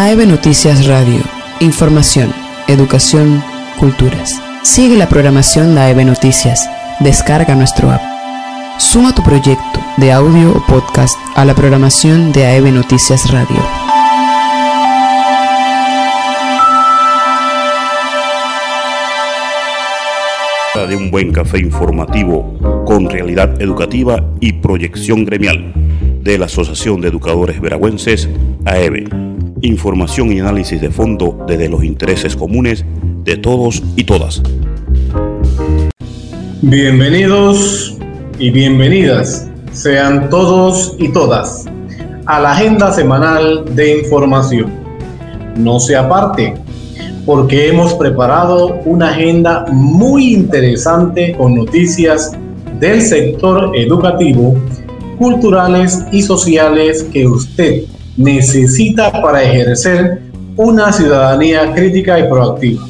AEB Noticias Radio. Información, educación, culturas. Sigue la programación de AEB Noticias. Descarga nuestro app. Suma tu proyecto de audio o podcast a la programación de AEB Noticias Radio. de un buen café informativo con realidad educativa y proyección gremial de la Asociación de Educadores Veragüenses, AEBE. Información y análisis de fondo desde los intereses comunes de todos y todas. Bienvenidos y bienvenidas sean todos y todas a la agenda semanal de información. No se aparte porque hemos preparado una agenda muy interesante con noticias del sector educativo, culturales y sociales que usted necesita para ejercer una ciudadanía crítica y proactiva.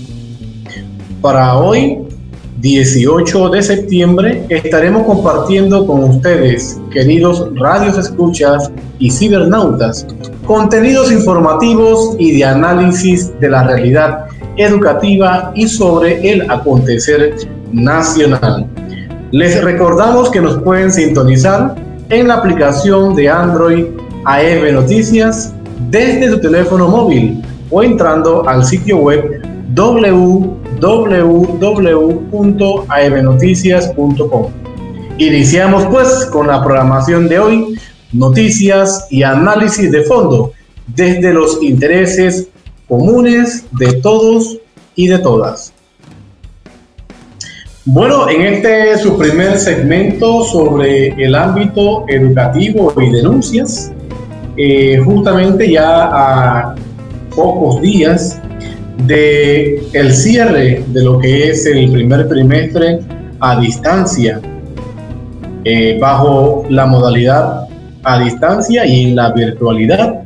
Para hoy, 18 de septiembre, estaremos compartiendo con ustedes, queridos radios escuchas y cibernautas, contenidos informativos y de análisis de la realidad educativa y sobre el acontecer nacional. Les recordamos que nos pueden sintonizar en la aplicación de Android AEB Noticias desde su teléfono móvil o entrando al sitio web www.aebnoticias.com. Iniciamos pues con la programación de hoy, noticias y análisis de fondo desde los intereses comunes de todos y de todas. Bueno, en este su primer segmento sobre el ámbito educativo y denuncias, eh, justamente ya a pocos días de el cierre de lo que es el primer trimestre a distancia, eh, bajo la modalidad a distancia y en la virtualidad,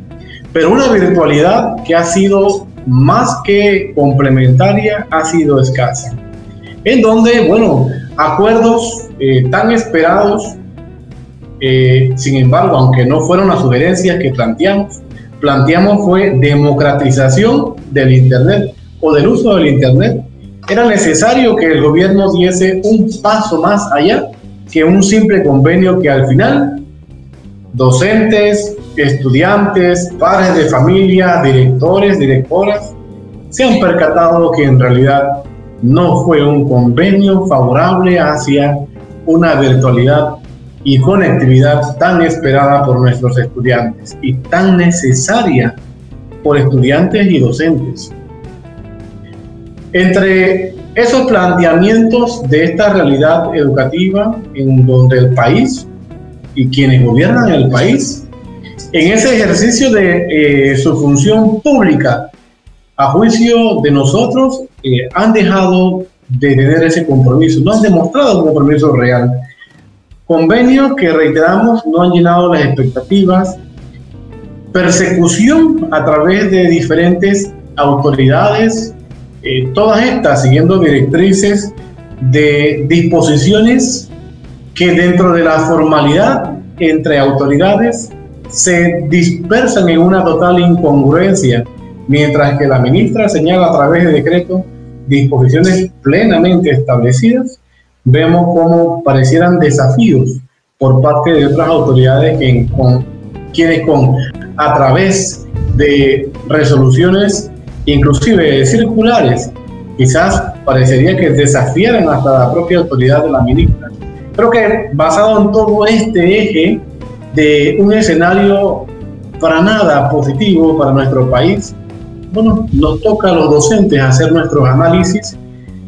pero una virtualidad que ha sido más que complementaria, ha sido escasa. En donde, bueno, acuerdos eh, tan esperados, eh, sin embargo, aunque no fueron las sugerencias que planteamos, planteamos fue democratización del Internet o del uso del Internet. Era necesario que el gobierno diese un paso más allá que un simple convenio que al final docentes, estudiantes, padres de familia, directores, directoras, se han percatado que en realidad no fue un convenio favorable hacia una virtualidad y conectividad tan esperada por nuestros estudiantes y tan necesaria por estudiantes y docentes. Entre esos planteamientos de esta realidad educativa en donde el país y quienes gobiernan el país, en ese ejercicio de eh, su función pública, a juicio de nosotros, eh, han dejado de tener ese compromiso, no han demostrado un compromiso real. Convenios que reiteramos no han llenado las expectativas, persecución a través de diferentes autoridades, eh, todas estas siguiendo directrices de disposiciones que dentro de la formalidad entre autoridades se dispersan en una total incongruencia mientras que la ministra señala a través de decreto disposiciones plenamente establecidas, vemos cómo parecieran desafíos por parte de otras autoridades que, con, quienes con, a través de resoluciones, inclusive circulares, quizás parecería que desafiaran hasta la propia autoridad de la ministra. Creo que basado en todo este eje de un escenario para nada positivo para nuestro país, bueno, nos toca a los docentes hacer nuestros análisis,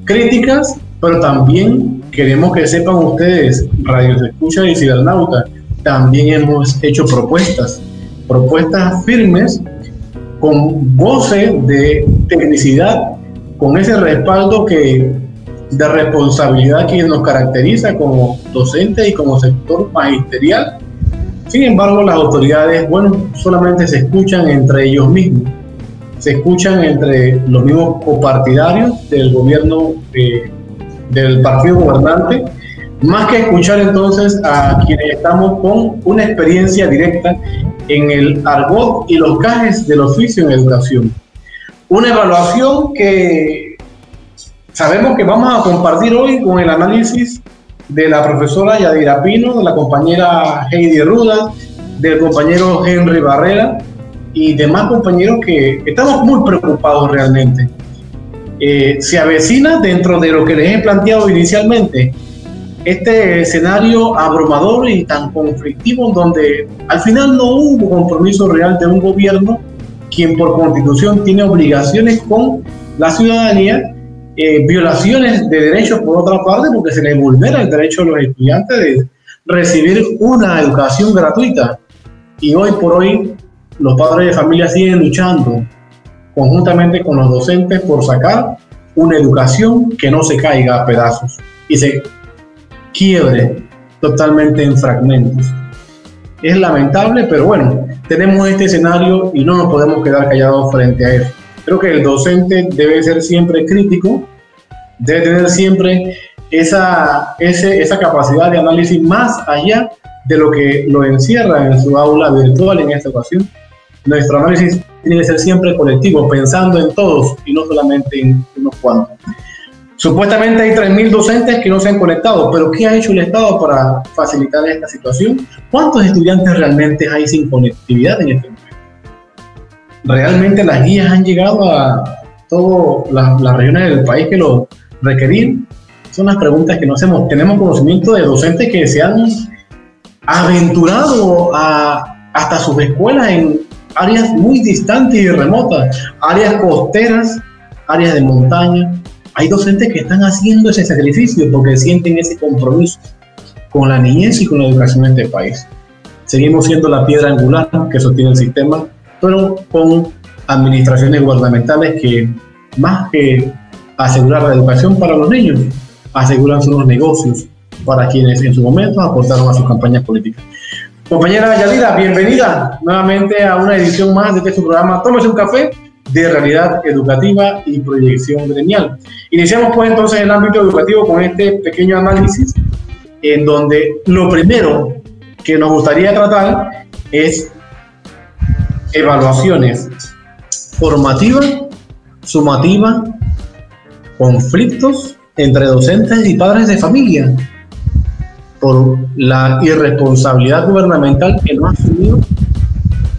críticas, pero también queremos que sepan ustedes, Radio Escucha y Cibernauta, también hemos hecho propuestas, propuestas firmes con goce de tecnicidad, con ese respaldo que de responsabilidad que nos caracteriza como docentes y como sector magisterial. Sin embargo, las autoridades, bueno, solamente se escuchan entre ellos mismos se escuchan entre los mismos copartidarios del gobierno del partido gobernante, más que escuchar entonces a quienes estamos con una experiencia directa en el argot y los cajes del oficio en educación. Una evaluación que sabemos que vamos a compartir hoy con el análisis de la profesora Yadira Pino, de la compañera Heidi Ruda, del compañero Henry Barrera y demás compañeros que estamos muy preocupados realmente. Eh, se avecina dentro de lo que les he planteado inicialmente este escenario abrumador y tan conflictivo donde al final no hubo compromiso real de un gobierno quien por constitución tiene obligaciones con la ciudadanía, eh, violaciones de derechos por otra parte porque se les vulnera el derecho a los estudiantes de recibir una educación gratuita. Y hoy por hoy los padres de familia siguen luchando conjuntamente con los docentes por sacar una educación que no se caiga a pedazos y se quiebre totalmente en fragmentos. Es lamentable, pero bueno, tenemos este escenario y no nos podemos quedar callados frente a él. Creo que el docente debe ser siempre crítico, debe tener siempre esa, esa capacidad de análisis más allá de lo que lo encierra en su aula virtual en esta ocasión. Nuestro análisis tiene que ser siempre colectivo, pensando en todos y no solamente en unos cuantos. Supuestamente hay 3.000 docentes que no se han conectado, pero ¿qué ha hecho el Estado para facilitar esta situación? ¿Cuántos estudiantes realmente hay sin conectividad en este momento? ¿Realmente las guías han llegado a todas las, regiones del país que lo requerían? Son las preguntas que no hacemos. Tenemos conocimiento de docentes que se han aventurado a, hasta sus escuelas en áreas muy distantes y remotas, áreas costeras, áreas de montaña, hay docentes que están haciendo ese sacrificio porque sienten ese compromiso con la niñez y con la educación en este país. Seguimos siendo la piedra angular que sostiene el sistema, pero con administraciones gubernamentales que más que asegurar la educación para los niños, aseguran sus negocios para quienes en su momento aportaron a sus campañas políticas. Compañera Yadira, bienvenida nuevamente a una edición más de este programa Tómese un café de realidad educativa y proyección gremial. Iniciamos pues entonces en el ámbito educativo con este pequeño análisis en donde lo primero que nos gustaría tratar es evaluaciones formativas, sumativas, conflictos entre docentes y padres de familia por la irresponsabilidad gubernamental que no ha asumido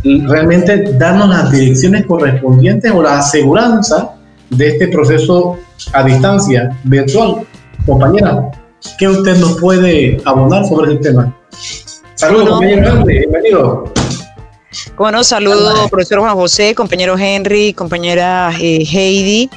realmente darnos las direcciones correspondientes o la aseguranza de este proceso a distancia virtual. Compañera, ¿qué usted nos puede abonar sobre este tema? Saludos, compañero bienvenido. Bueno, saludos, profesor Juan José, compañero Henry, compañera eh, Heidi.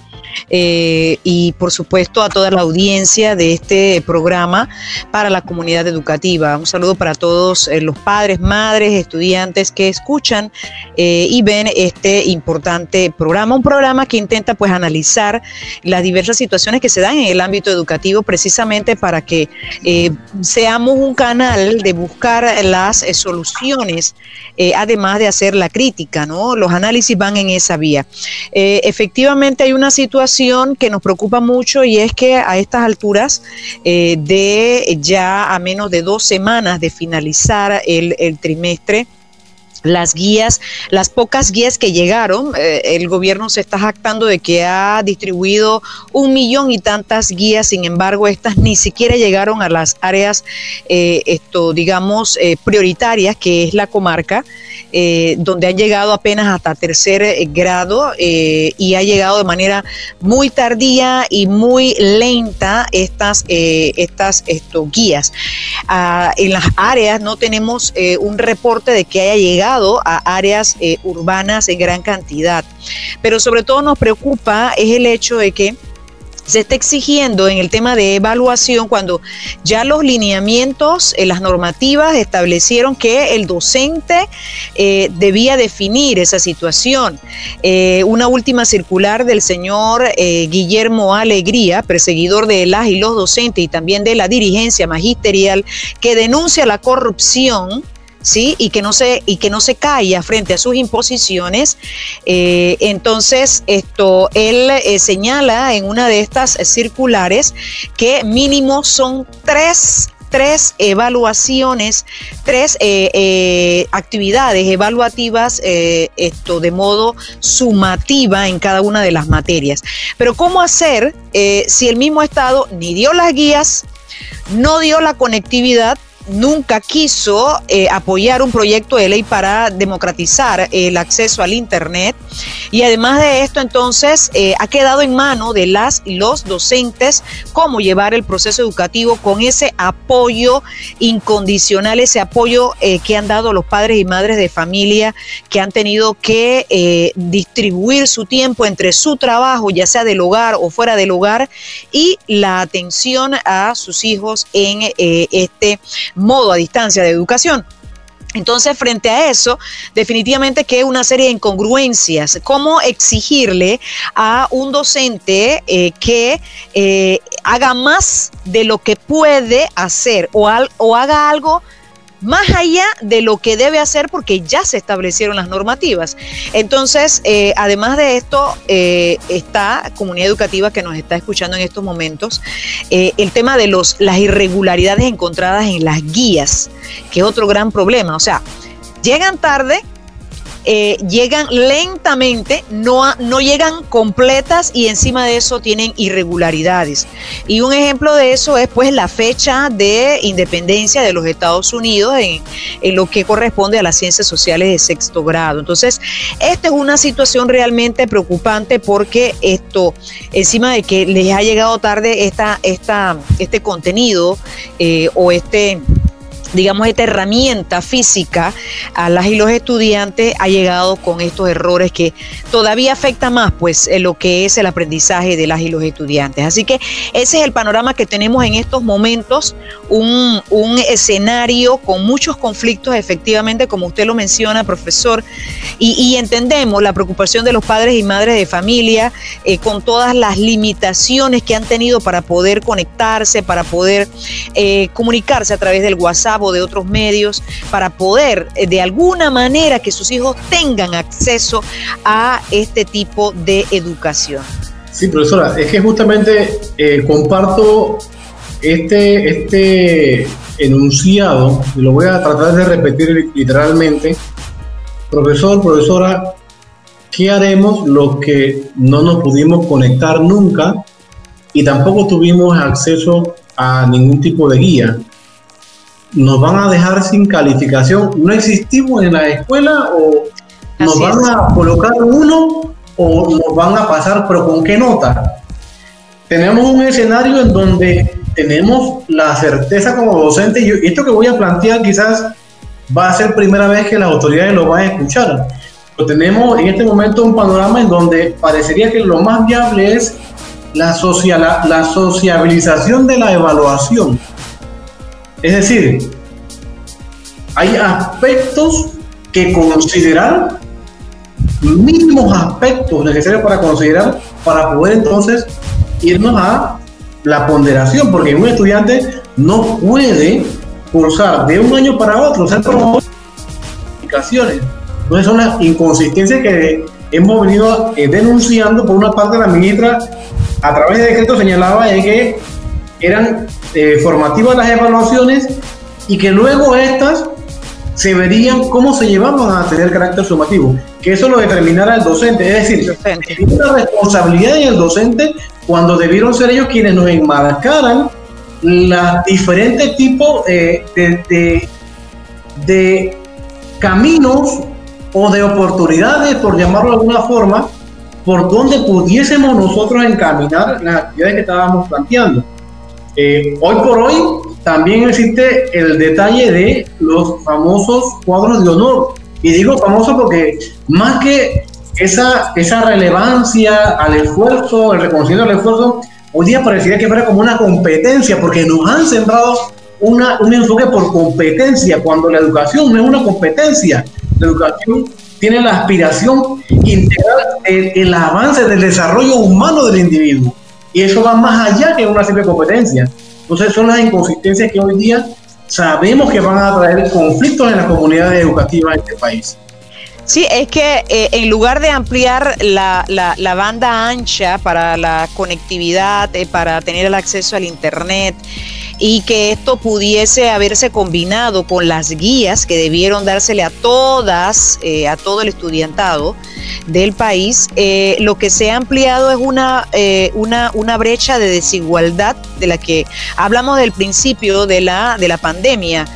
Eh, y por supuesto a toda la audiencia de este programa para la comunidad educativa. Un saludo para todos eh, los padres, madres, estudiantes que escuchan eh, y ven este importante programa, un programa que intenta pues analizar las diversas situaciones que se dan en el ámbito educativo precisamente para que seamos un canal de buscar las soluciones, además de hacer la crítica, ¿no? Los análisis van en esa vía. efectivamente hay una situación que nos preocupa mucho y es que a estas alturas eh, de ya a menos de dos semanas de finalizar el, trimestre, las guías, las pocas guías que llegaron, eh, el gobierno se está jactando de que ha distribuido un millón y tantas guías, sin embargo, estas ni siquiera llegaron a las áreas, eh, esto, digamos, prioritarias, que es la comarca. Eh, donde han llegado apenas hasta tercer eh, grado eh, y ha llegado de manera muy tardía y muy lenta estas, estas guías. Ah, en las áreas no tenemos un reporte de que haya llegado a áreas urbanas en gran cantidad, pero sobre todo nos preocupa es el hecho de que se está exigiendo en el tema de evaluación cuando ya los lineamientos, en las normativas establecieron que el docente eh, debía definir esa situación. Eh, una última circular del señor eh, Guillermo Alegría, perseguidor de las y los docentes y también de la dirigencia magisterial, que denuncia la corrupción ¿sí? Y que no se, y que no se calla frente a sus imposiciones. Eh, entonces, esto, él eh, señala en una de estas circulares que mínimo son tres tres evaluaciones, tres eh, actividades evaluativas esto de modo sumativa en cada una de las materias. Pero ¿cómo hacer si el mismo Estado ni dio las guías, no dio la conectividad nunca quiso eh, apoyar un proyecto de ley para democratizar el acceso al Internet. Y además de esto, entonces, eh, ha quedado en mano de las y los docentes cómo llevar el proceso educativo con ese apoyo incondicional, ese apoyo eh, que han dado los padres y madres de familia que han tenido que distribuir su tiempo entre su trabajo, ya sea del hogar o fuera del hogar, y la atención a sus hijos en este modo a distancia de educación. Entonces, frente a eso, definitivamente que una serie de incongruencias. ¿Cómo exigirle a un docente eh, que eh, haga más de lo que puede hacer o, o haga algo más allá de lo que debe hacer porque ya se establecieron las normativas. Entonces, eh, además de esto, eh, esta comunidad educativa que nos está escuchando en estos momentos, eh, el tema de los, las irregularidades encontradas en las guías, que es otro gran problema. O sea, llegan tarde, eh, llegan lentamente, no, no llegan completas y encima de eso tienen irregularidades. Y un ejemplo de eso es pues la fecha de independencia de los Estados Unidos en, lo que corresponde a las ciencias sociales de sexto grado. Entonces, esta es una situación realmente preocupante porque esto, encima de que les ha llegado tarde esta, esta, este contenido eh, o este digamos, esta herramienta física a las y los estudiantes ha llegado con estos errores que todavía afecta más, pues, lo que es el aprendizaje de las y los estudiantes. Así que ese es el panorama que tenemos en estos momentos, un, escenario con muchos conflictos, efectivamente, como usted lo menciona, profesor, y, entendemos la preocupación de los padres y madres de familia eh, con todas las limitaciones que han tenido para poder conectarse, para poder eh, comunicarse a través del WhatsApp de otros medios para poder eh, de alguna manera que sus hijos tengan acceso a este tipo de educación. Sí, profesora, es que justamente eh, comparto este, este enunciado, y lo voy a tratar de repetir literalmente. Profesor, profesora, ¿qué haremos los que no nos pudimos conectar nunca y tampoco tuvimos acceso a ningún tipo de guía? Nos van a dejar sin calificación. No existimos en la escuela o nos van a colocar uno o nos van a pasar, pero ¿con qué nota? Tenemos un escenario en donde tenemos la certeza como docente, y esto que voy a plantear quizás va a ser primera vez que las autoridades lo van a escuchar. Pero tenemos en este momento un panorama en donde parecería que lo más viable es la, social, la sociabilización de la evaluación es decir, hay aspectos que considerar, mínimos aspectos necesarios para considerar, para poder entonces irnos a la ponderación, porque un estudiante no puede cursar de un año para otro, o sea, Entonces son las inconsistencias que hemos venido eh, denunciando por una parte la ministra a través de decreto señalaba que eran eh, formativas las evaluaciones y que luego estas se verían cómo se llevaban a tener carácter sumativo, que eso lo determinara el docente, es decir, hay una responsabilidad en el docente cuando debieron ser ellos quienes nos enmarcaran los diferentes tipos eh, de, de caminos o de oportunidades, por llamarlo de alguna forma, por donde pudiésemos nosotros encaminar las actividades que estábamos planteando. Eh, hoy por hoy también existe el detalle de los famosos cuadros de honor. Y digo famosos porque más que esa, esa relevancia al esfuerzo, el reconocimiento del esfuerzo, hoy día parecería que fuera como una competencia, porque nos han sembrado una, un enfoque por competencia, cuando la educación no es una competencia. La educación tiene la aspiración integral el avance del desarrollo humano del individuo. Y eso va más allá que una simple competencia. Entonces son las inconsistencias que hoy día sabemos que van a traer conflictos en las comunidades educativas de este país. Sí, es que eh, en lugar de ampliar la, la, banda ancha para la conectividad, eh, para tener el acceso al Internet, y que esto pudiese haberse combinado con las guías que debieron dársele a todas, eh, a todo el estudiantado del país, eh, lo que se ha ampliado es una, eh, una, una, brecha de desigualdad de la que hablamos del principio de la, de la pandemia.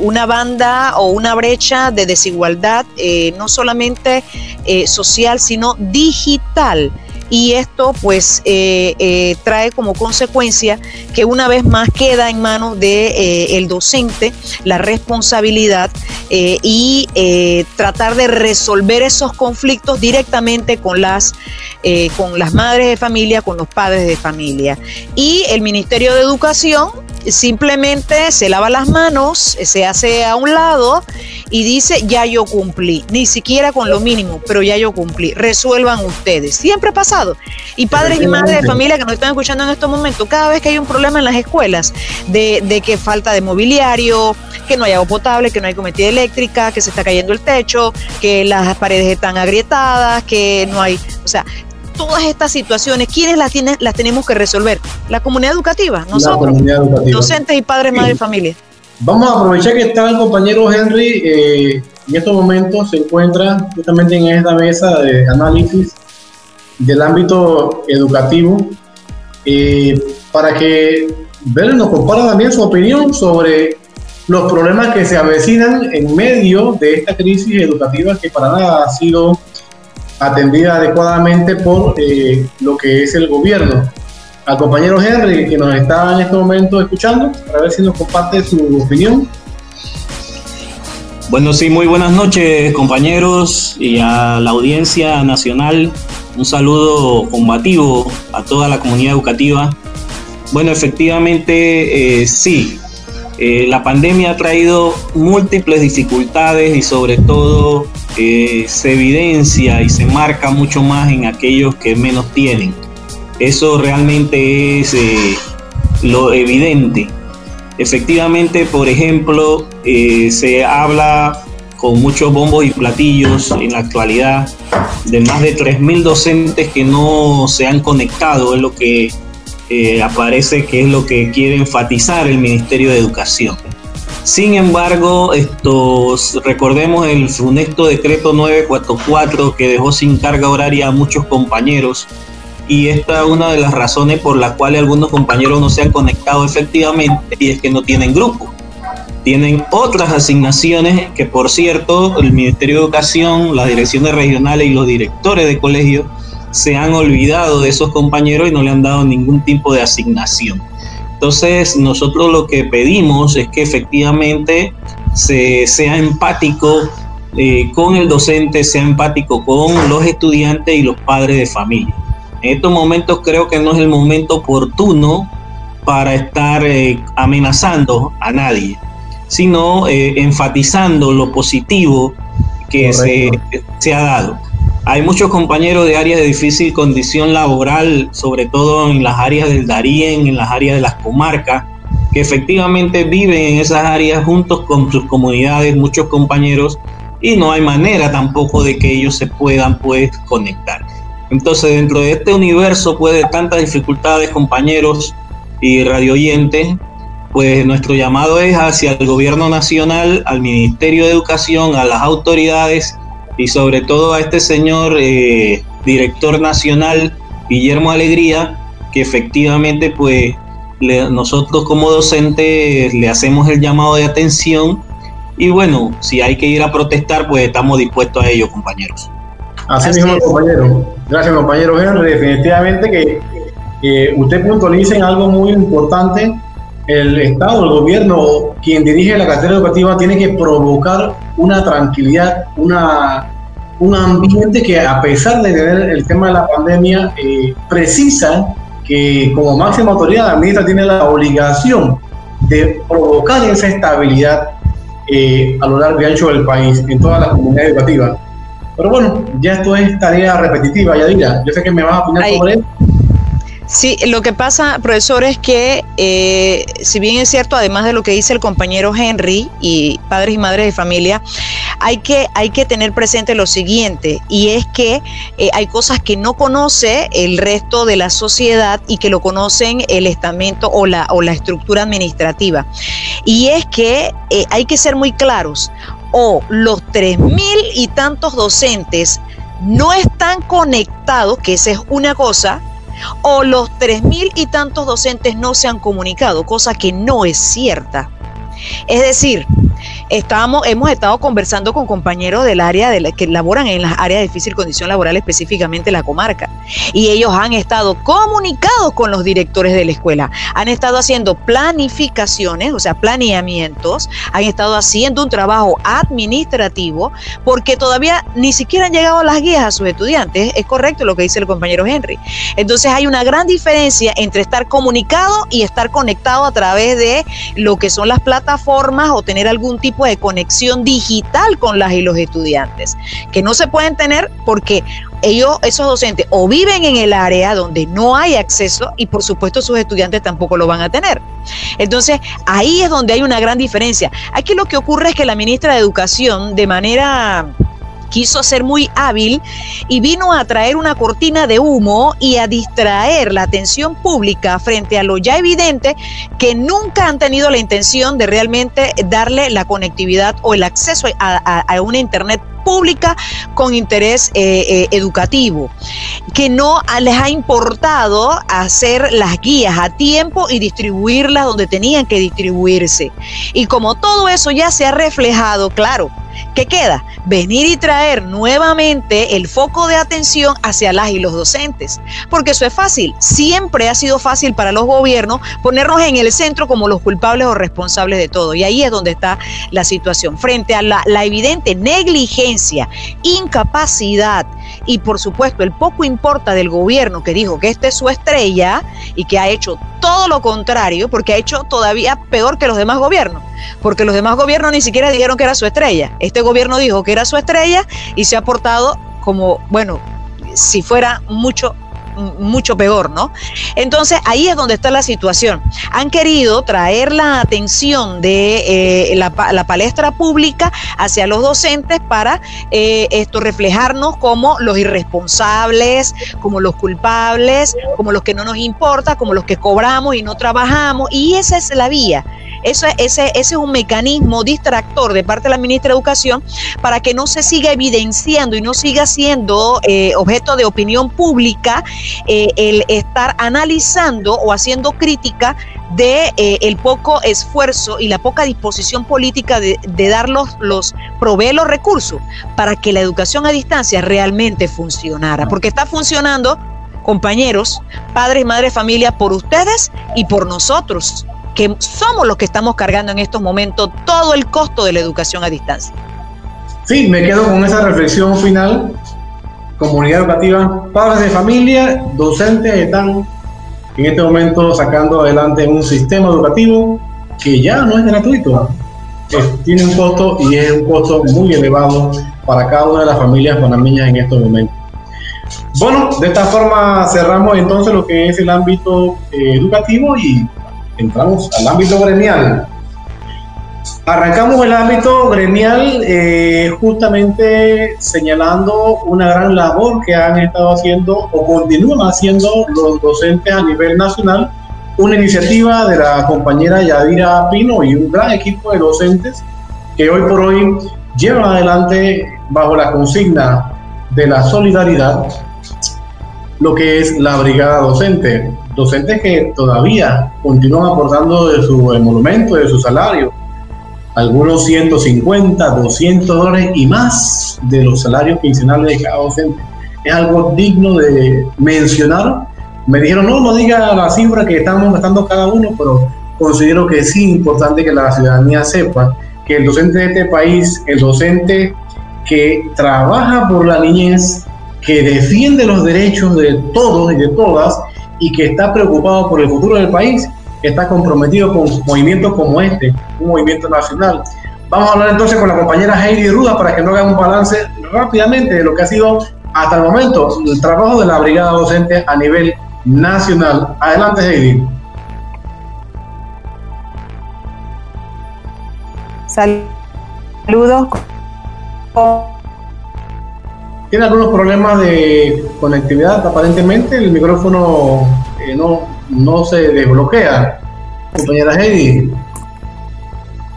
una banda o una brecha de desigualdad no solamente social, sino digital y esto pues eh, eh, trae como consecuencia que una vez más queda en manos del de, eh, docente la responsabilidad y tratar de resolver esos conflictos directamente con las, con las madres de familia, con los padres de familia. Y el Ministerio de Educación simplemente se lava las manos, se hace a un lado y dice, ya yo cumplí, ni siquiera con lo mínimo, pero ya yo cumplí, resuelvan ustedes. Siempre ha pasado. Y padres y madres de familia que nos están escuchando en estos momentos, cada vez que hay un problema en las escuelas de, de que falta de mobiliario, que no hay agua potable, que no hay cometida eléctrica, que se está cayendo el techo, que las paredes están agrietadas, que no hay, o sea, todas estas situaciones, ¿quiénes las, tienen, las tenemos que resolver? La comunidad educativa, nosotros, docentes y padres, madres, familia. Vamos a aprovechar que está el compañero Henry, eh, en estos momentos se encuentra justamente en esta mesa de análisis del ámbito educativo, eh, para que Ver nos comparta también su opinión sobre los problemas que se avecinan en medio de esta crisis educativa que para nada ha sido atendida adecuadamente por eh, lo que es el gobierno. Al compañero Henry, que nos está en este momento escuchando, para ver si nos comparte su opinión. Bueno, sí, muy buenas noches compañeros y a la audiencia nacional. Un saludo combativo a toda la comunidad educativa. Bueno, efectivamente, eh, sí, eh, la pandemia ha traído múltiples dificultades y sobre todo eh, se evidencia y se marca mucho más en aquellos que menos tienen. Eso realmente es eh, lo evidente. Efectivamente, por ejemplo, se habla con muchos bombos y platillos en la actualidad de más de 3.000 docentes que no se han conectado, es lo que eh, aparece que es lo que quiere enfatizar el Ministerio de Educación. Sin embargo, estos, recordemos el funesto decreto 944 que dejó sin carga horaria a muchos compañeros y esta es una de las razones por las cuales algunos compañeros no se han conectado efectivamente y es que no tienen grupo. Tienen otras asignaciones que por cierto el Ministerio de Educación, las direcciones regionales y los directores de colegios se han olvidado de esos compañeros y no le han dado ningún tipo de asignación. Entonces, nosotros lo que pedimos es que efectivamente se, sea empático eh, con el docente, sea empático con los estudiantes y los padres de familia. En estos momentos creo que no es el momento oportuno para estar eh, amenazando a nadie, sino eh, enfatizando lo positivo que se, se, ha dado. Hay muchos compañeros de áreas de difícil condición laboral, sobre todo en las áreas del Darién, en las áreas de las comarcas, que efectivamente viven en esas áreas juntos con sus comunidades, muchos compañeros, y no hay manera tampoco de que ellos se puedan pues conectar. Entonces, dentro de este universo, pues de tantas dificultades, compañeros y radio oyentes, pues nuestro llamado es hacia el gobierno nacional, al Ministerio de Educación, a las autoridades, y sobre todo a este señor eh, director nacional, Guillermo Alegría, que efectivamente pues nosotros como docentes le hacemos el llamado de atención y bueno, si hay que ir a protestar, pues estamos dispuestos a ello, compañeros. Así, mismo, compañero. Gracias, compañero Henry. Definitivamente que usted puntualiza en algo muy importante. El Estado, el gobierno, quien dirige la cartera educativa, tiene que provocar una tranquilidad, una, un ambiente que a pesar de tener el tema de la pandemia, eh, precisa que como máxima autoridad la ministra tiene la obligación de provocar esa estabilidad eh, a lo largo y ancho del país, en toda la comunidad educativa. Pero bueno, ya esto es tarea repetitiva, ya diga. Yo sé que me vas a opinar sobre eso. Sí, lo que pasa, profesor, es que eh, si bien es cierto, además de lo que dice el compañero Henry y padres y madres de familia, hay que, hay que tener presente lo siguiente, y es que eh, hay cosas que no conoce el resto de la sociedad y que lo conocen el estamento o la, o la estructura administrativa. Y es que eh, hay que ser muy claros, o los tres mil y tantos docentes no están conectados, que esa es una cosa, o los tres mil y tantos docentes no se han comunicado, cosa que no es cierta. Es decir, Estamos, hemos estado conversando con compañeros del área de que laboran en las áreas de difícil condición laboral, específicamente la comarca. Y ellos han estado comunicados con los directores de la escuela. Han estado haciendo planificaciones, o sea, planeamientos. Han estado haciendo un trabajo administrativo porque todavía ni siquiera han llegado las guías a sus estudiantes. Es correcto lo que dice el compañero Henry. Entonces hay una gran diferencia entre estar comunicado y estar conectado a través de lo que son las plataformas o tener algún tipo de conexión digital con las y los estudiantes, que no se pueden tener porque ellos, esos docentes, o viven en el área donde no hay acceso y por supuesto sus estudiantes tampoco lo van a tener. Entonces, ahí es donde hay una gran diferencia. Aquí lo que ocurre es que la ministra de Educación, de manera quiso ser muy hábil y vino a traer una cortina de humo y a distraer la atención pública frente a lo ya evidente que nunca han tenido la intención de realmente darle la conectividad o el acceso a, una Internet pública con interés eh, eh, educativo, que no les ha importado hacer las guías a tiempo y distribuirlas donde tenían que distribuirse. Y como todo eso ya se ha reflejado, claro, ¿Qué queda? Venir y traer nuevamente el foco de atención hacia las y los docentes. Porque eso es fácil. Siempre ha sido fácil para los gobiernos ponernos en el centro como los culpables o responsables de todo. Y ahí es donde está la situación. Frente a la, evidente negligencia, incapacidad y por supuesto el poco importa del gobierno que dijo que esta es su estrella y que ha hecho todo lo contrario, porque ha hecho todavía peor que los demás gobiernos, porque los demás gobiernos ni siquiera dijeron que era su estrella. Este gobierno dijo que era su estrella y se ha portado como, bueno, si fuera mucho mucho peor, ¿no? Entonces ahí es donde está la situación. Han querido traer la atención de eh, la, palestra pública hacia los docentes para eh, esto reflejarnos como los irresponsables, como los culpables, como los que no nos importa, como los que cobramos y no trabajamos. Y esa es la vía. Eso, ese, ese es un mecanismo distractor de parte de la ministra de Educación para que no se siga evidenciando y no siga siendo eh, objeto de opinión pública eh, el estar analizando o haciendo crítica de eh, el poco esfuerzo y la poca disposición política de, dar los, los proveer los recursos para que la educación a distancia realmente funcionara, porque está funcionando compañeros, padres madres familia, por ustedes y por nosotros que somos los que estamos cargando en estos momentos todo el costo de la educación a distancia. Sí, me quedo con esa reflexión final. Comunidad educativa, padres de familia, docentes están en este momento sacando adelante un sistema educativo que ya no es gratuito, tiene un costo y es un costo muy elevado para cada una de las familias panameñas en estos momentos. Bueno, de esta forma cerramos entonces lo que es el ámbito eh, educativo y entramos al ámbito gremial. Arrancamos el ámbito gremial eh, justamente señalando una gran labor que han estado haciendo o continúan haciendo los docentes a nivel nacional, una iniciativa de la compañera Yadira Pino y un gran equipo de docentes que hoy por hoy llevan adelante bajo la consigna de la solidaridad lo que es la brigada docente. Docentes que todavía continúan aportando de su emolumento, de su salario, algunos 150, 200 dólares y más de los salarios quincenales de cada docente. Es algo digno de mencionar. Me dijeron, no, no diga la cifra que estamos gastando cada uno, pero considero que es importante que la ciudadanía sepa que el docente de este país, el docente que trabaja por la niñez, que defiende los derechos de todos y de todas, y que está preocupado por el futuro del país, está comprometido con movimientos como este, un movimiento nacional. Vamos a hablar entonces con la compañera Heidi Ruda para que nos haga un balance rápidamente de lo que ha sido hasta el momento el trabajo de la brigada docente a nivel nacional. Adelante, Heidi. Saludos, Tiene algunos problemas de conectividad, aparentemente el micrófono eh, no, no se desbloquea. Compañera Heidi.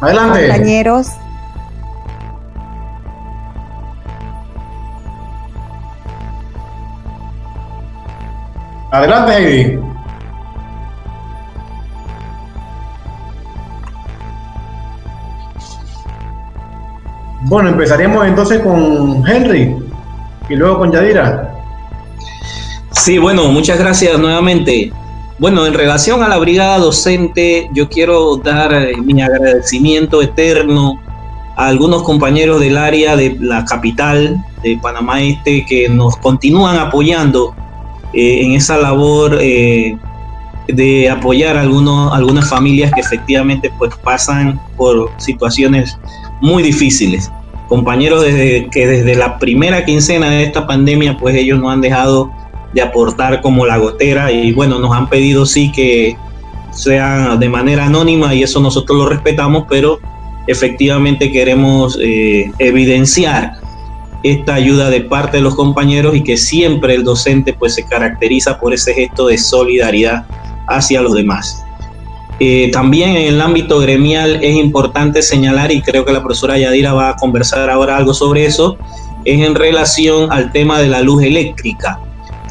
Adelante. Compañeros. Adelante, Heidi. Bueno, empezaremos entonces con Henry y luego con Yadira. Sí, bueno, muchas gracias nuevamente. Bueno, en relación a la brigada docente, yo quiero dar eh, mi agradecimiento eterno a algunos compañeros del área de la capital de Panamá Este que nos continúan apoyando eh, en esa labor eh, de apoyar a algunos, algunas familias que efectivamente pues pasan por situaciones muy difíciles. Compañeros desde, que desde la primera quincena de esta pandemia pues ellos no han dejado de aportar como la gotera y bueno, nos han pedido sí que sea de manera anónima y eso nosotros lo respetamos, pero efectivamente queremos eh, evidenciar esta ayuda de parte de los compañeros y que siempre el docente pues se caracteriza por ese gesto de solidaridad hacia los demás. Eh, también en el ámbito gremial es importante señalar, y creo que la profesora Yadira va a conversar ahora algo sobre eso, es en relación al tema de la luz eléctrica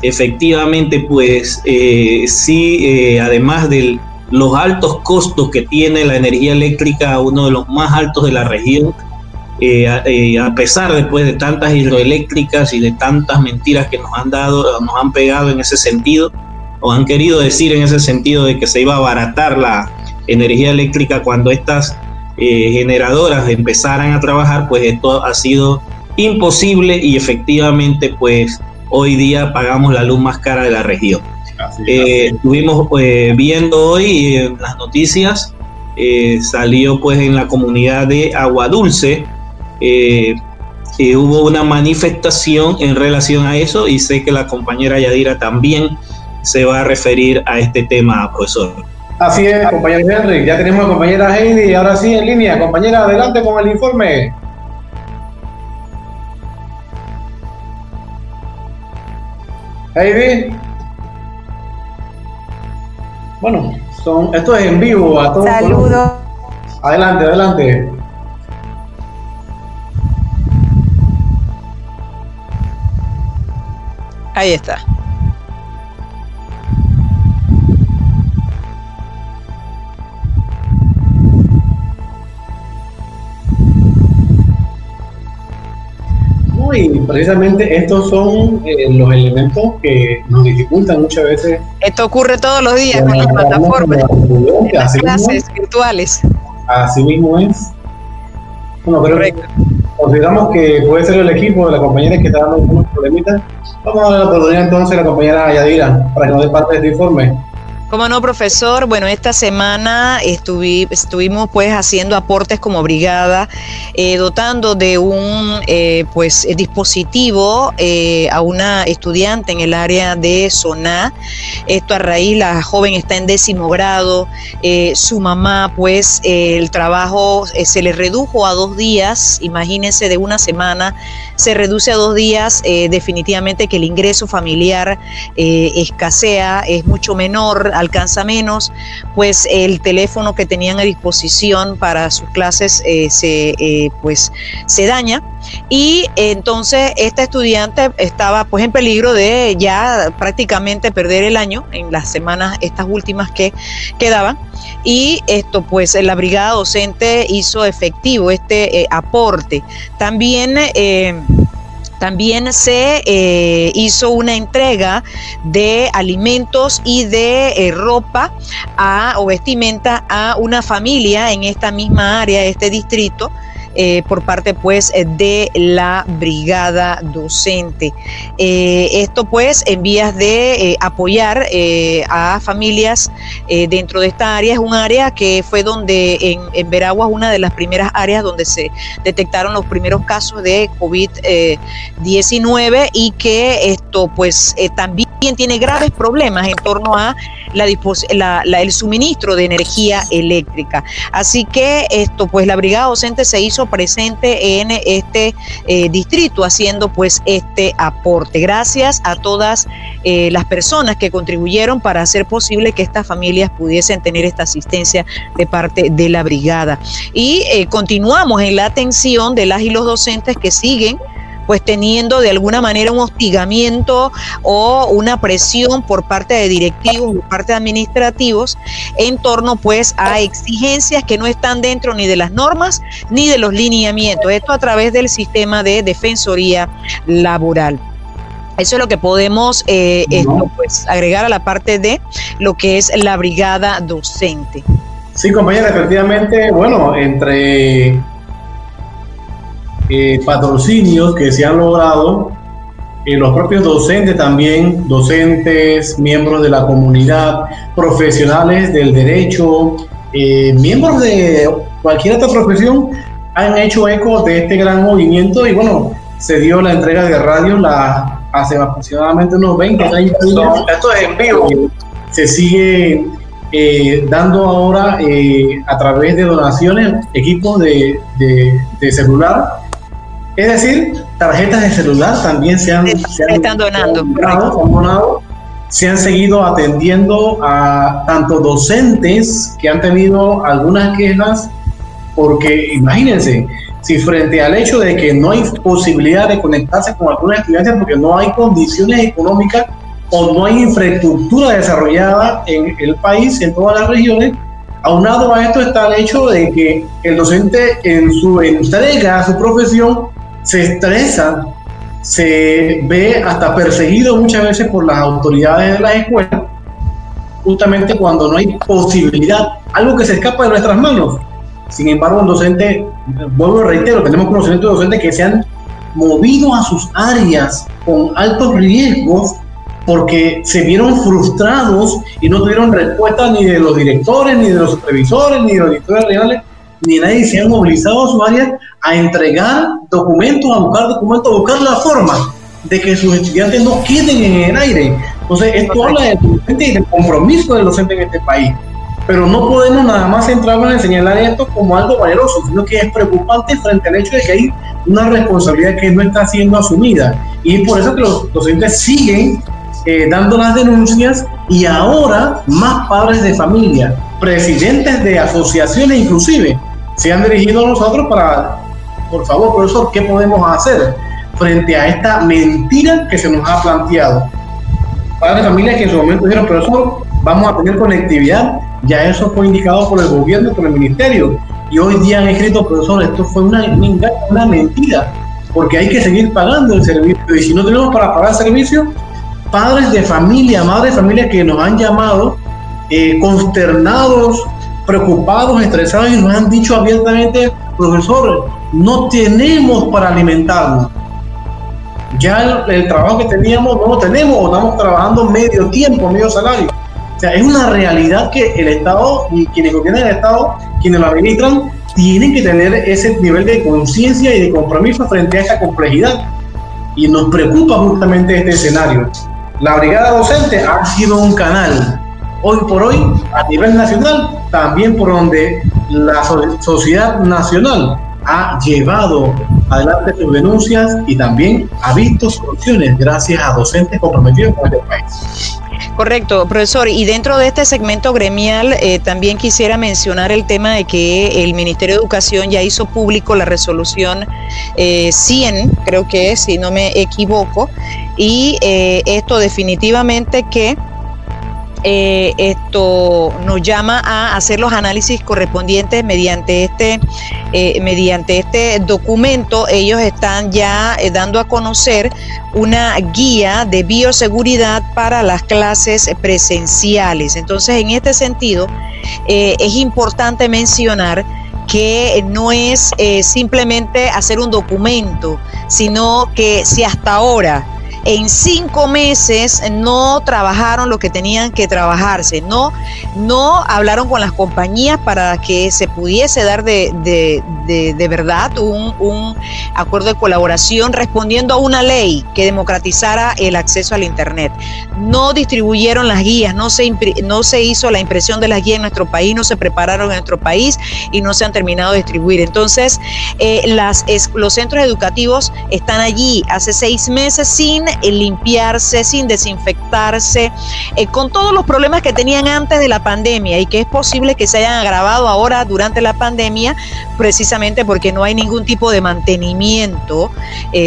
efectivamente, pues eh, sí, eh, además de los altos costos que tiene la energía eléctrica, uno de los más altos de la región, eh, a, pesar después de tantas hidroeléctricas y de tantas mentiras que nos han dado, nos han pegado en ese sentido, o han querido decir en ese sentido de que se iba a abaratar la energía eléctrica cuando estas generadoras empezaran a trabajar, pues esto ha sido imposible y efectivamente pues hoy día pagamos la luz más cara de la región. Eh, estuvimos eh, viendo hoy en las noticias, eh, salió pues en la comunidad de Agua Dulce, hubo una manifestación en relación a eso y sé que la compañera Yadira también se va a referir a este tema, profesor. Así es, compañero Henry, ya tenemos a compañera Heidi, ahora sí en línea. Compañera, adelante con el informe. Heidi. Bueno, son, esto es en vivo a todos. Saludos. Adelante, adelante. Ahí está. Y precisamente estos son eh, los elementos que nos dificultan muchas veces. Esto ocurre todos los días con las plataformas, las clases virtuales. Así mismo es. Bueno, creo consideramos que puede ser el equipo de la compañera que está dando algunos problemitas. Vamos a dar la oportunidad entonces a la compañera Yadira para que nos dé parte de este informe. Como no, profesor, bueno, esta semana estuvimos pues haciendo aportes como brigada, eh, dotando de un eh, pues dispositivo eh, a una estudiante en el área de Soná. Esto a raíz, la joven está en décimo grado, su mamá pues el trabajo se le redujo a dos días, imagínense de una semana, se reduce a dos días, definitivamente que el ingreso familiar escasea, es mucho menor alcanza menos, pues el teléfono que tenían a disposición para sus clases eh, se, eh, pues, se daña. Y entonces esta estudiante estaba pues en peligro de ya prácticamente perder el año en las semanas estas últimas que quedaban. Y esto pues la brigada docente hizo efectivo este eh, aporte. También también se eh, hizo una entrega de alimentos y de eh, ropa a, o vestimenta a una familia en esta misma área, este distrito, eh, por parte pues de la brigada docente. Eh, esto pues en vías de eh, apoyar a familias dentro de esta área. Es un área que fue donde en, en Veragua una de las primeras áreas donde se detectaron los primeros casos de COVID-19 y que esto pues también tiene graves problemas en torno a la, el suministro de energía eléctrica. Así que esto, pues la brigada docente se hizo presente en este eh, distrito haciendo pues este aporte. Gracias a todas eh, las personas que contribuyeron para hacer posible que estas familias pudiesen tener esta asistencia de parte de la brigada. Y eh, continuamos en la atención de las y los docentes que siguen pues teniendo de alguna manera un hostigamiento o una presión por parte de directivos, por parte de administrativos, en torno pues a exigencias que no están dentro ni de las normas ni de los lineamientos. Esto a través del sistema de defensoría laboral. Eso es lo que podemos eh, pues, agregar a la parte de lo que es la brigada docente. Sí, compañera, efectivamente, bueno, entre eh, patrocinios que se han logrado, eh, los propios docentes también, docentes, miembros de la comunidad, profesionales del derecho, eh, miembros de cualquier otra profesión, han hecho eco de este gran movimiento y bueno, se dio la entrega de radio la, hace aproximadamente unos 20 años. Esto es en vivo. Se sigue dando ahora a través de donaciones equipos de, de celular es decir, tarjetas de celular también se han, están donando. se han seguido atendiendo a tanto docentes que han tenido algunas quejas, porque imagínense, si frente al hecho de que no hay posibilidad de conectarse con algunos estudiantes porque no hay condiciones económicas o no hay infraestructura desarrollada en el país, en todas las regiones, aunado a esto está el hecho de que el docente en su entrega a su profesión se estresa, se ve hasta perseguido muchas veces por las autoridades de la escuela, justamente cuando no hay posibilidad, algo que se escapa de nuestras manos. Sin embargo, un docente, vuelvo a reitero, tenemos conocimiento de docentes que se han movido a sus áreas con altos riesgos porque se vieron frustrados y no tuvieron respuesta ni de los directores, ni de los supervisores, ni de los directores regionales, ni nadie se han movilizado a su área a entregar documentos, a buscar documentos, a buscar la forma de que sus estudiantes no queden en el aire. Entonces, esto habla del docente y del compromiso del docente en este país. Pero no podemos nada más centrarnos en señalar esto como algo valeroso, sino que es preocupante frente al hecho de que hay una responsabilidad que no está siendo asumida. Y es por eso que los docentes siguen eh, dando las denuncias y ahora más padres de familia, presidentes de asociaciones inclusive, se han dirigido a nosotros para por favor, profesor, ¿qué podemos hacer frente a esta mentira que se nos ha planteado? Padres de familia que en su momento dijeron, profesor, vamos a tener conectividad, ya eso fue indicado por el gobierno, por el ministerio, y hoy día han escrito, profesor, esto fue una, una mentira, porque hay que seguir pagando el servicio, y si no tenemos para pagar el servicio, padres de familia, madres de familia que nos han llamado eh, consternados, preocupados, estresados y nos han dicho abiertamente, profesor, no tenemos para alimentarnos. Ya el, trabajo que teníamos no lo tenemos o estamos trabajando medio tiempo, medio salario. O sea, es una realidad que el Estado y quienes gobiernan el Estado, quienes lo administran, tienen que tener ese nivel de conciencia y de compromiso frente a esta complejidad. Y nos preocupa justamente este escenario. La brigada docente ha sido un canal, hoy por hoy, a nivel nacional, también por donde la sociedad nacional ha llevado adelante sus denuncias y también ha visto soluciones gracias a docentes comprometidos con este país. Correcto, profesor. Y dentro de este segmento gremial, eh, también quisiera mencionar el tema de que el Ministerio de Educación ya hizo público la resolución 100, eh, creo que es, si no me equivoco, y eh, esto definitivamente que eh, esto nos llama a hacer los análisis correspondientes mediante este, eh, mediante este documento. Ellos están ya eh, dando a conocer una guía de bioseguridad para las clases presenciales. Entonces, en este sentido, es importante mencionar que no es simplemente hacer un documento, sino que si hasta ahora en cinco meses no trabajaron lo que tenían que trabajarse, no, no hablaron con las compañías para que se pudiese dar de, de, verdad un, un, acuerdo de colaboración respondiendo a una ley que democratizara el acceso al Internet. No distribuyeron las guías, no se, no se hizo la impresión de las guías en nuestro país, no se prepararon en nuestro país y no se han terminado de distribuir. Entonces, eh, las, los centros educativos están allí hace seis meses sin limpiarse, sin desinfectarse, eh, con todos los problemas que tenían antes de la pandemia y que es posible que se hayan agravado ahora durante la pandemia, precisamente porque no hay ningún tipo de mantenimiento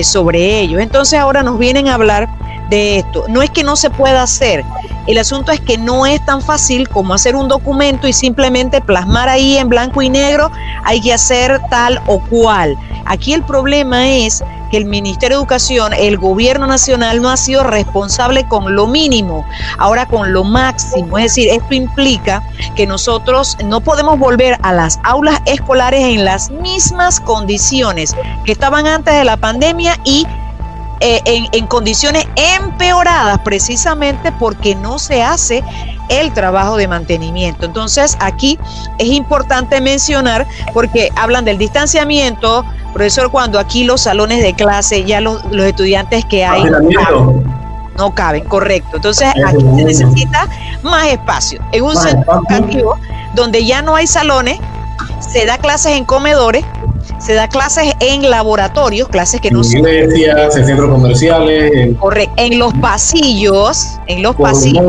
sobre ellos. Entonces ahora nos vienen a hablar de esto. No es que no se pueda hacer, el asunto es que no es tan fácil como hacer un documento y simplemente plasmar ahí en blanco y negro, hay que hacer tal o cual. Aquí el problema es el Ministerio de Educación, el gobierno nacional no ha sido responsable con lo mínimo, ahora con lo máximo. Es decir, esto implica que nosotros no podemos volver a las aulas escolares en las mismas condiciones que estaban antes de la pandemia y eh, en, condiciones empeoradas precisamente porque no se hace el trabajo de mantenimiento. Entonces aquí es importante mencionar porque hablan del distanciamiento, profesor, cuando aquí los salones de clase, ya los, estudiantes que hay no caben, correcto. Entonces aquí se necesita más espacio. En un centro educativo donde ya no hay salones, se da clases en comedores, se da clases en laboratorios, clases que no son... Iglesias, en centros comerciales. En, en los pasillos, en los pasillos,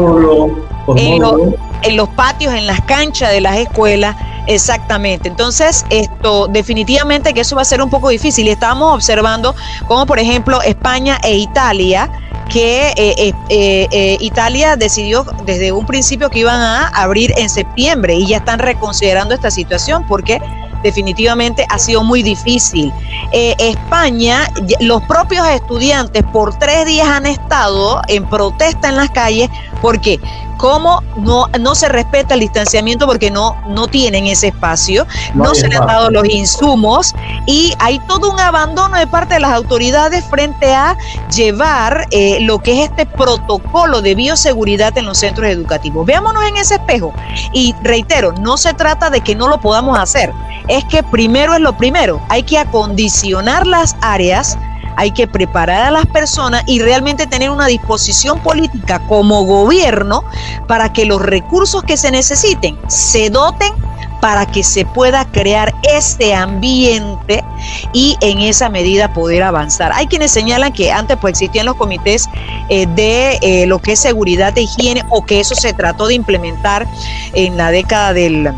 en, Los, en los patios, en las canchas de las escuelas. Exactamente. Entonces, esto definitivamente que eso va a ser un poco difícil. Y estábamos observando como, por ejemplo, España e Italia, que eh, eh, eh, Italia decidió desde un principio que iban a abrir en septiembre y ya están reconsiderando esta situación porque definitivamente ha sido muy difícil. Eh, España, los propios estudiantes por tres días han estado en protesta en las calles porque como no, no se respeta el distanciamiento porque no, no tienen ese espacio, no, se le han dado los insumos y hay todo un abandono de parte de las autoridades frente a llevar eh, lo que es este protocolo de bioseguridad en los centros educativos. Veámonos en ese espejo y reitero, no se trata de que no lo podamos hacer, es que primero es lo primero, hay que acondicionar las áreas, hay que preparar a las personas y realmente tener una disposición política como gobierno para que los recursos que se necesiten se doten para que se pueda crear este ambiente y en esa medida poder avanzar. Hay quienes señalan que antes pues existían los comités eh, de eh, lo que es seguridad e higiene o que eso se trató de implementar en la década del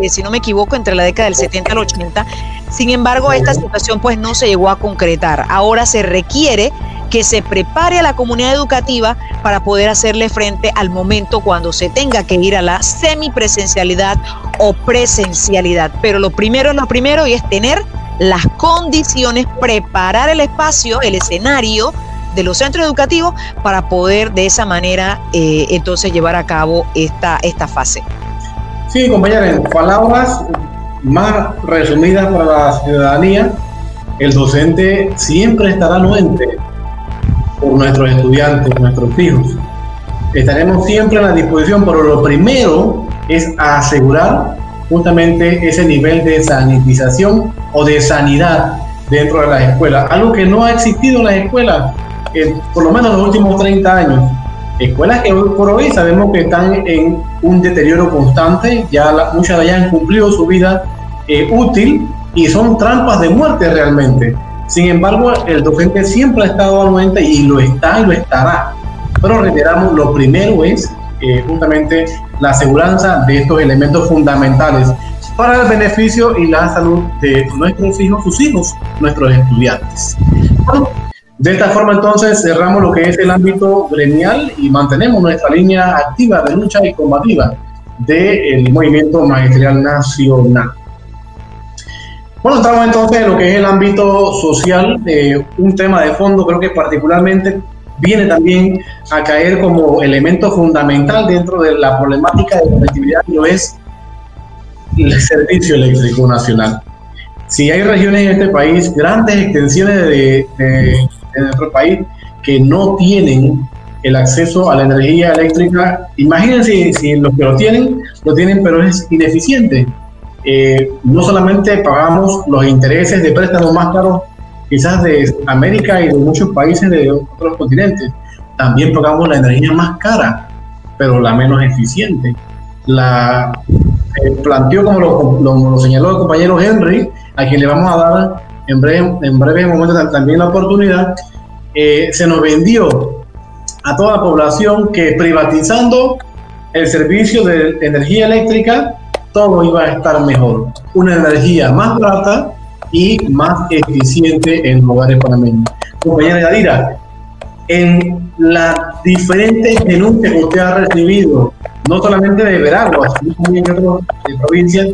eh, si no me equivoco, entre la década del 70 al 80. Sin embargo, esta situación pues no se llegó a concretar. Ahora se requiere que se prepare a la comunidad educativa para poder hacerle frente al momento cuando se tenga que ir a la semipresencialidad o presencialidad. Pero lo primero es lo primero y es tener las condiciones, preparar el espacio, el escenario de los centros educativos para poder de esa manera eh, entonces llevar a cabo esta, esta fase. Sí, compañera, en palabras más resumidas para la ciudadanía, el docente siempre estará anuente por nuestros estudiantes, nuestros hijos. Estaremos siempre a la disposición, pero lo primero es asegurar justamente ese nivel de sanitización o de sanidad dentro de las escuelas, algo que no ha existido en las escuelas, por lo menos en los últimos 30 años escuelas que hoy por hoy sabemos que están en un deterioro constante, ya muchas de ellas han cumplido su vida eh, útil y son trampas de muerte realmente. Sin embargo, el docente siempre ha estado anuente y lo está y lo estará. Pero reiteramos, lo primero es eh, justamente la aseguranza de estos elementos fundamentales para el beneficio y la salud de nuestros hijos, sus hijos, nuestros estudiantes. De esta forma entonces cerramos lo que es el ámbito gremial y mantenemos nuestra línea activa de lucha y combativa del movimiento magisterial nacional. Bueno, estamos entonces en lo que es el ámbito social, eh, un tema de fondo creo que particularmente viene también a caer como elemento fundamental dentro de la problemática de conectividad y lo es el servicio eléctrico nacional. Si hay regiones en este país, grandes extensiones de de nuestro país que no tienen el acceso a la energía eléctrica. Imagínense si los que lo tienen, lo tienen, pero es ineficiente. Eh, no solamente pagamos los intereses de préstamos más caros, quizás de América y de muchos países de otros continentes, también pagamos la energía más cara, pero la menos eficiente. La eh, planteó, como lo, señaló el compañero Henry, a quien le vamos a dar en breve, en breve momento también la oportunidad, eh, se nos vendió a toda la población que privatizando el servicio de energía eléctrica, todo iba a estar mejor. Una energía más barata y más eficiente en hogares panameños. Compañera Yadira, en las diferentes denuncias que usted ha recibido, no solamente de Veraguas, sino también de otras provincias,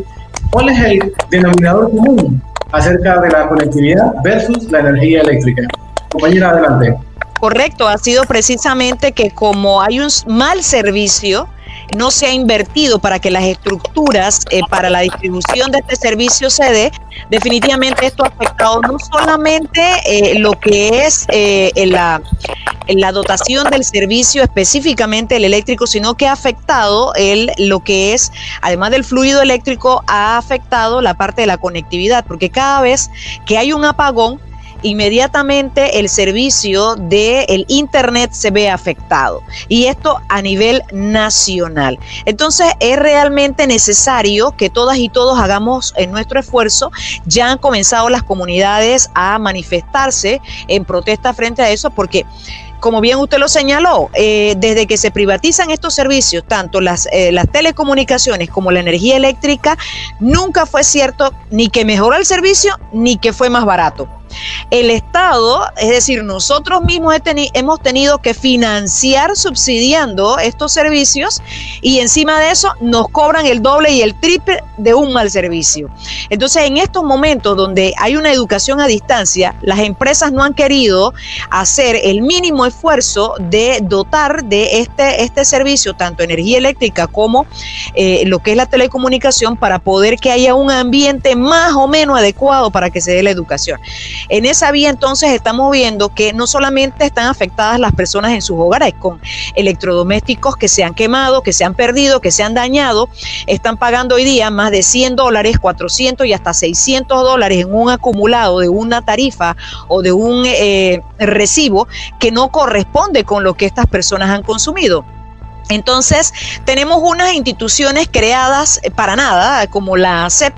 ¿cuál es el denominador común acerca de la conectividad versus la energía eléctrica? Compañera, adelante. Correcto, ha sido precisamente que como hay un mal servicio, no se ha invertido para que las estructuras eh, para la distribución de este servicio se dé, definitivamente esto ha afectado no solamente eh, lo que es eh, la, la dotación del servicio específicamente el eléctrico, sino que ha afectado el, lo que es, además del fluido eléctrico, ha afectado la parte de la conectividad, porque cada vez que hay un apagón, inmediatamente el servicio del el Internet se ve afectado. Y esto a nivel nacional. Entonces es realmente necesario que todas y todos hagamos en nuestro esfuerzo. Ya han comenzado las comunidades a manifestarse en protesta frente a eso porque como bien usted lo señaló, eh, desde que se privatizan estos servicios, tanto las, eh, las telecomunicaciones como la energía eléctrica, nunca fue cierto ni que mejoró el servicio ni que fue más barato. El Estado, es decir, nosotros mismos hemos tenido que financiar subsidiando estos servicios y encima de eso nos cobran el doble y el triple de un mal servicio. Entonces, en estos momentos donde hay una educación a distancia, las empresas no han querido hacer el mínimo esfuerzo de dotar de este, este servicio, tanto energía eléctrica como eh, lo que es la telecomunicación, para poder que haya un ambiente más o menos adecuado para que se dé la educación. En esa vía entonces estamos viendo que no solamente están afectadas las personas en sus hogares con electrodomésticos que se han quemado, que se han perdido, que se han dañado, están pagando hoy día más de 100 dólares, 400 y hasta 600 dólares en un acumulado de una tarifa o de un eh, recibo que no corresponde con lo que estas personas han consumido. Entonces, tenemos unas instituciones creadas para nada, como la ACEP,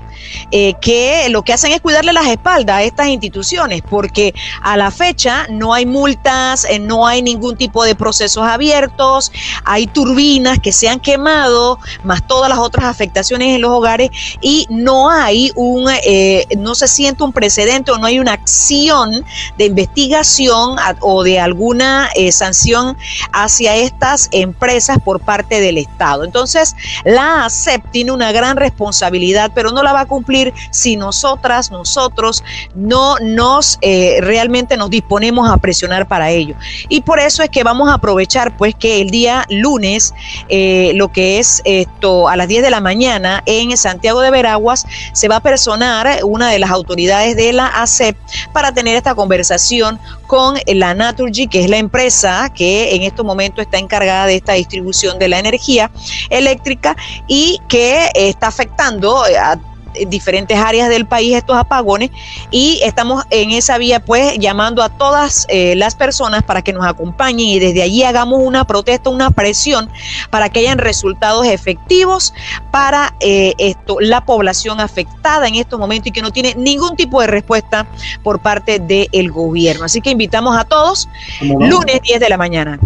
eh, que lo que hacen es cuidarle las espaldas a estas instituciones, porque a la fecha no hay multas, eh, no hay ningún tipo de procesos abiertos, hay turbinas que se han quemado, más todas las otras afectaciones en los hogares, y no hay un, eh, no se siente un precedente o no hay una acción de investigación o de alguna sanción hacia estas empresas por parte del Estado. Entonces, la ACEP tiene una gran responsabilidad, pero no la va a cumplir si nosotras, nosotros no nos eh, realmente nos disponemos a presionar para ello. Y por eso es que vamos a aprovechar pues que el día lunes, eh, lo que es esto, a las 10 de la mañana en Santiago de Veraguas, se va a personar una de las autoridades de la ACEP para tener esta conversación con la Naturgy, que es la empresa que en estos momentos está encargada de esta distribución de la energía eléctrica y que está afectando a en diferentes áreas del país estos apagones y estamos en esa vía pues llamando a todas eh, las personas para que nos acompañen y desde allí hagamos una protesta, una presión para que hayan resultados efectivos para eh, esto, la población afectada en estos momentos y que no tiene ningún tipo de respuesta por parte del gobierno. Así que invitamos a todos lunes 10 de la mañana.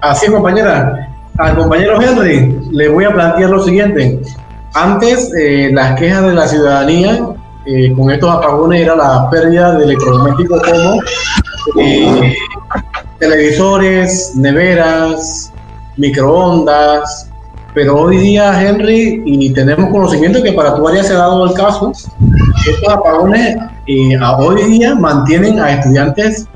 Así compañera. Al compañero Henry le voy a plantear lo siguiente. Antes, eh, las quejas de la ciudadanía eh, con estos apagones era la pérdida de electrodomésticos como eh, televisores, neveras, microondas, pero hoy día, Henry, y tenemos conocimiento que para tu área se ha dado el caso, estos apagones hoy día mantienen a estudiantes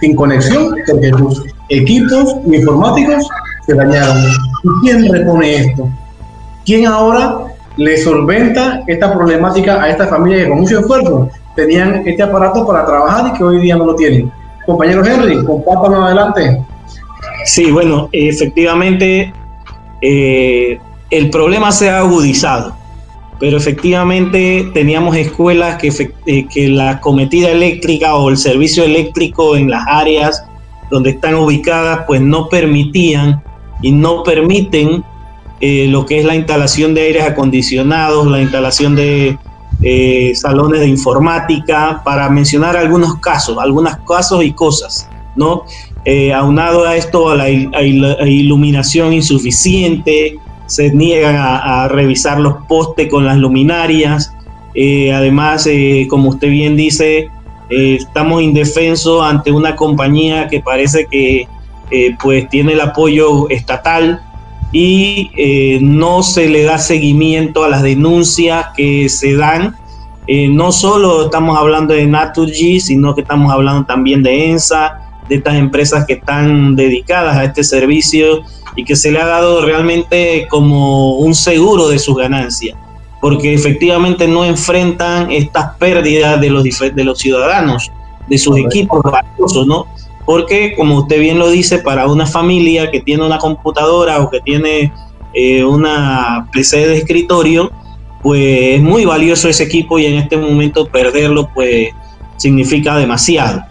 sin conexión porque sus equipos informáticos se dañaron. ¿Y quién repone esto? ¿Quién ahora le solventa esta problemática a esta familia que con mucho esfuerzo tenían este aparato para trabajar y que hoy día no lo tienen? Compañero Henry, compártanos adelante. Sí, bueno, efectivamente eh, el problema se ha agudizado, pero efectivamente teníamos escuelas que, eh, que la cometida eléctrica o el servicio eléctrico en las áreas donde están ubicadas pues no permitían y no permiten eh, lo que es la instalación de aires acondicionados, la instalación de salones de informática, para mencionar algunos casos, algunos casos y cosas, ¿no? Eh, aunado a esto a la, iluminación insuficiente, se niegan a, revisar los postes con las luminarias. Eh, además, eh, como usted bien dice, estamos indefensos ante una compañía que parece que pues tiene el apoyo estatal y no se le da seguimiento a las denuncias que se dan. no solo estamos hablando de Naturgy, sino que estamos hablando también de ENSA, de estas empresas que están dedicadas a este servicio y que se le ha dado realmente como un seguro de sus ganancias, porque efectivamente no enfrentan estas pérdidas de los, de los ciudadanos, de sus equipos valiosos, ¿no? Porque, como usted bien lo dice, para una familia que tiene una computadora o que tiene eh, una PC de escritorio, pues es muy valioso ese equipo y en este momento perderlo, pues significa demasiado.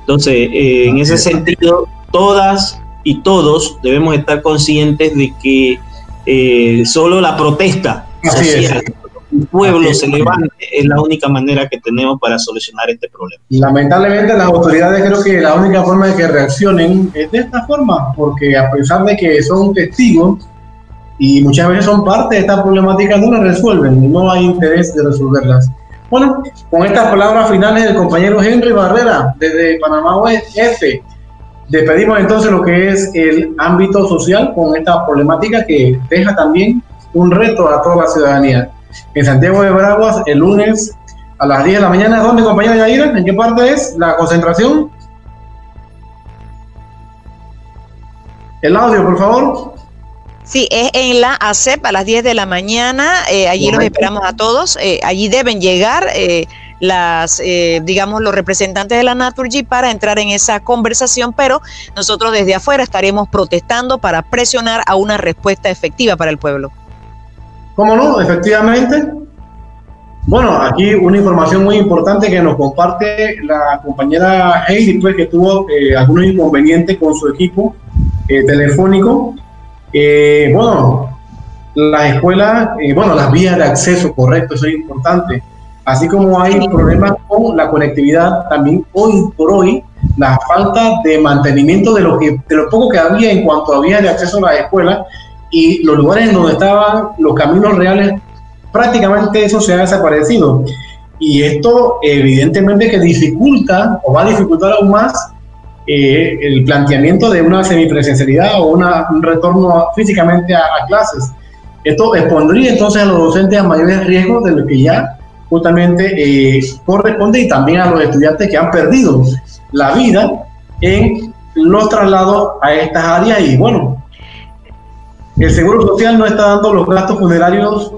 Entonces, eh, en ese sentido, todas y todos debemos estar conscientes de que eh, solo la protesta social, el pueblo se levante, es la única manera que tenemos para solucionar este problema. Lamentablemente las autoridades creo que la única forma de que reaccionen es de esta forma, porque a pesar de que son testigos y muchas veces son parte de esta problemática, no la resuelven, no hay interés de resolverlas. Bueno, con estas palabras finales del compañero Henry Barrera desde Panamá Oeste, despedimos entonces lo que es el ámbito social con esta problemática que deja también un reto a toda la ciudadanía. En Santiago de Braguas, el lunes a las 10 de la mañana, ¿dónde, compañero Yaira? ¿En qué parte es la concentración? El audio, por favor. Sí, es en la ACEP a las 10 de la mañana. Eh, allí los esperamos a todos. Eh, allí deben llegar eh, las, digamos, los representantes de la Naturgy para entrar en esa conversación, pero nosotros desde afuera estaremos protestando para presionar a una respuesta efectiva para el pueblo. ¿Cómo no? Efectivamente. Bueno, aquí una información muy importante que nos comparte la compañera Heidi, pues que tuvo algunos inconvenientes con su equipo telefónico eh, bueno, las escuelas, eh, bueno, las vías de acceso correcto, eso es importante. Así como hay problemas con la conectividad, también hoy por hoy la falta de mantenimiento de lo, que, de lo poco que había en cuanto a vías de acceso a las escuelas y los lugares en donde estaban los caminos reales, prácticamente eso se ha desaparecido. Y esto evidentemente que dificulta o va a dificultar aún más eh, el planteamiento de una semipresencialidad o una, un retorno físicamente a, clases. Esto expondría entonces a los docentes a mayores riesgos de lo que ya justamente eh, corresponde y también a los estudiantes que han perdido la vida en los traslados a estas áreas y bueno, el Seguro Social no está dando los gastos funerarios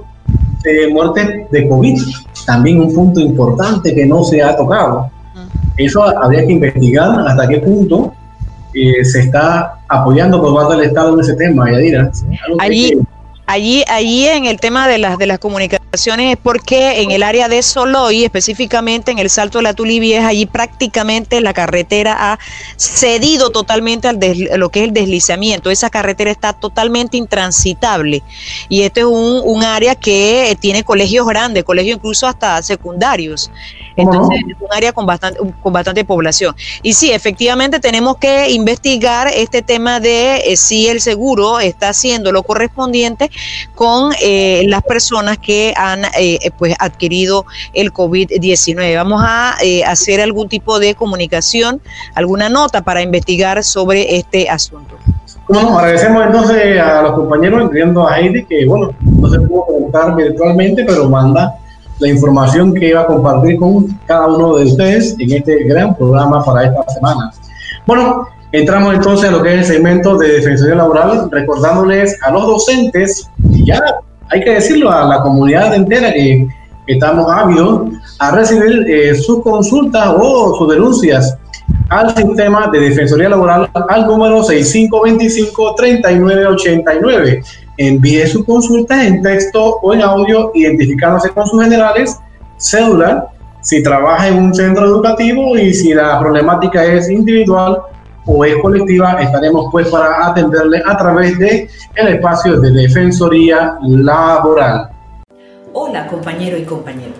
de muerte de COVID, también un punto importante que no se ha tocado. Eso habría que investigar hasta qué punto eh, se está apoyando por parte del Estado en ese tema, Yadira. Allí, allí, allí en el tema de las de las comunicaciones es porque en el área de Soloy, específicamente en el Salto de la Tulivia, allí prácticamente la carretera ha cedido totalmente al lo que es el deslizamiento. Esa carretera está totalmente intransitable y este es un, un área que tiene colegios grandes, colegios incluso hasta secundarios. Entonces es un área con bastante, con bastante población. Y sí, efectivamente tenemos que investigar este tema de eh, si el seguro está haciendo lo correspondiente con eh, las personas que han eh, pues adquirido el COVID-19. Vamos a hacer algún tipo de comunicación, alguna nota para investigar sobre este asunto. Bueno, agradecemos entonces a los compañeros, incluyendo a Heidi, que bueno, no se pudo conectar virtualmente, pero manda la información que iba a compartir con cada uno de ustedes en este gran programa para esta semana. Bueno, entramos entonces a lo que es el segmento de defensoría laboral, recordándoles a los docentes, y ya hay que decirlo a la comunidad entera que estamos ávidos a recibir eh, sus consultas o sus denuncias al sistema de Defensoría Laboral al número 6525-3989. Envíe su consulta en texto o en audio identificándose con sus generales, cédula, si trabaja en un centro educativo y si la problemática es individual o es colectiva, estaremos pues para atenderle a través de el espacio de Defensoría Laboral. Hola compañero y compañero.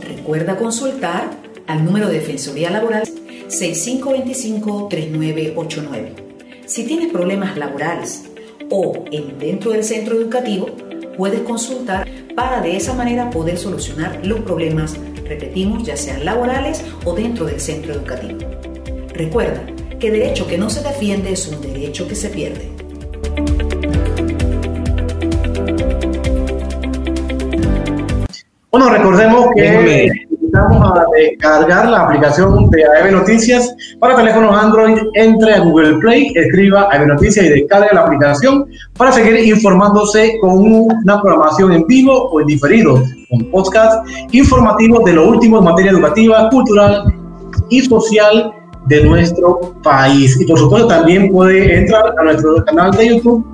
Recuerda consultar al número de Defensoría Laboral 6525-3989. Si tienes problemas laborales o en, dentro del centro educativo, puedes consultar para de esa manera poder solucionar los problemas, repetimos, ya sean laborales o dentro del centro educativo. Recuerda que derecho que no se defiende es un derecho que se pierde. Bueno, recordemos que invitamos a descargar la aplicación de AEB Noticias para teléfonos Android. Entre a Google Play, escriba AEB Noticias y descargue la aplicación para seguir informándose con una programación en vivo o en diferido, con podcast informativos de lo último en materia educativa, cultural y social de nuestro país. Y por supuesto también puede entrar a nuestro canal de YouTube.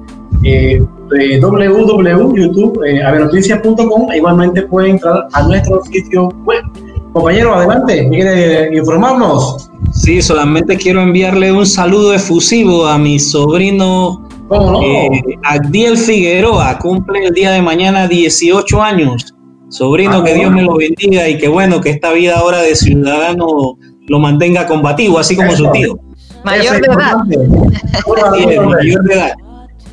Eh, www.youtube.avenoticias.com e igualmente puede entrar a nuestro sitio web. Compañero, adelante, ¿quiere informarnos? Sí, solamente quiero enviarle un saludo efusivo a mi sobrino no? eh, Agdiel Figueroa, cumple el día de mañana 18 años. Sobrino, ah, que Dios me lo bendiga y que bueno, que esta vida ahora de ciudadano lo mantenga combativo, así como su tío. Mayor de edad. mayor de edad.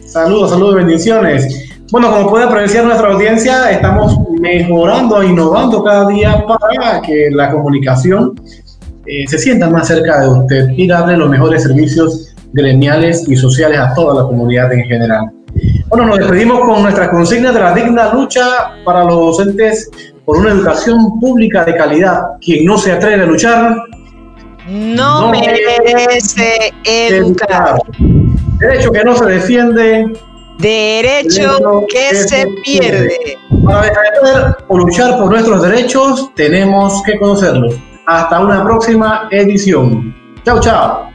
Saludos, saludos, bendiciones. Bueno, como puede apreciar nuestra audiencia, estamos mejorando, innovando cada día para que la comunicación eh, se sienta más cerca de usted y darle los mejores servicios gremiales y sociales a toda la comunidad en general. Bueno, nos despedimos con nuestra consigna de la digna lucha para los docentes por una educación pública de calidad. Quien no se atreve a luchar, no, merece educar. Derecho que no se defiende. Derecho, que, se, pierde. Para defender o luchar por nuestros derechos, tenemos que conocerlos. Hasta una próxima edición. Chao, chao.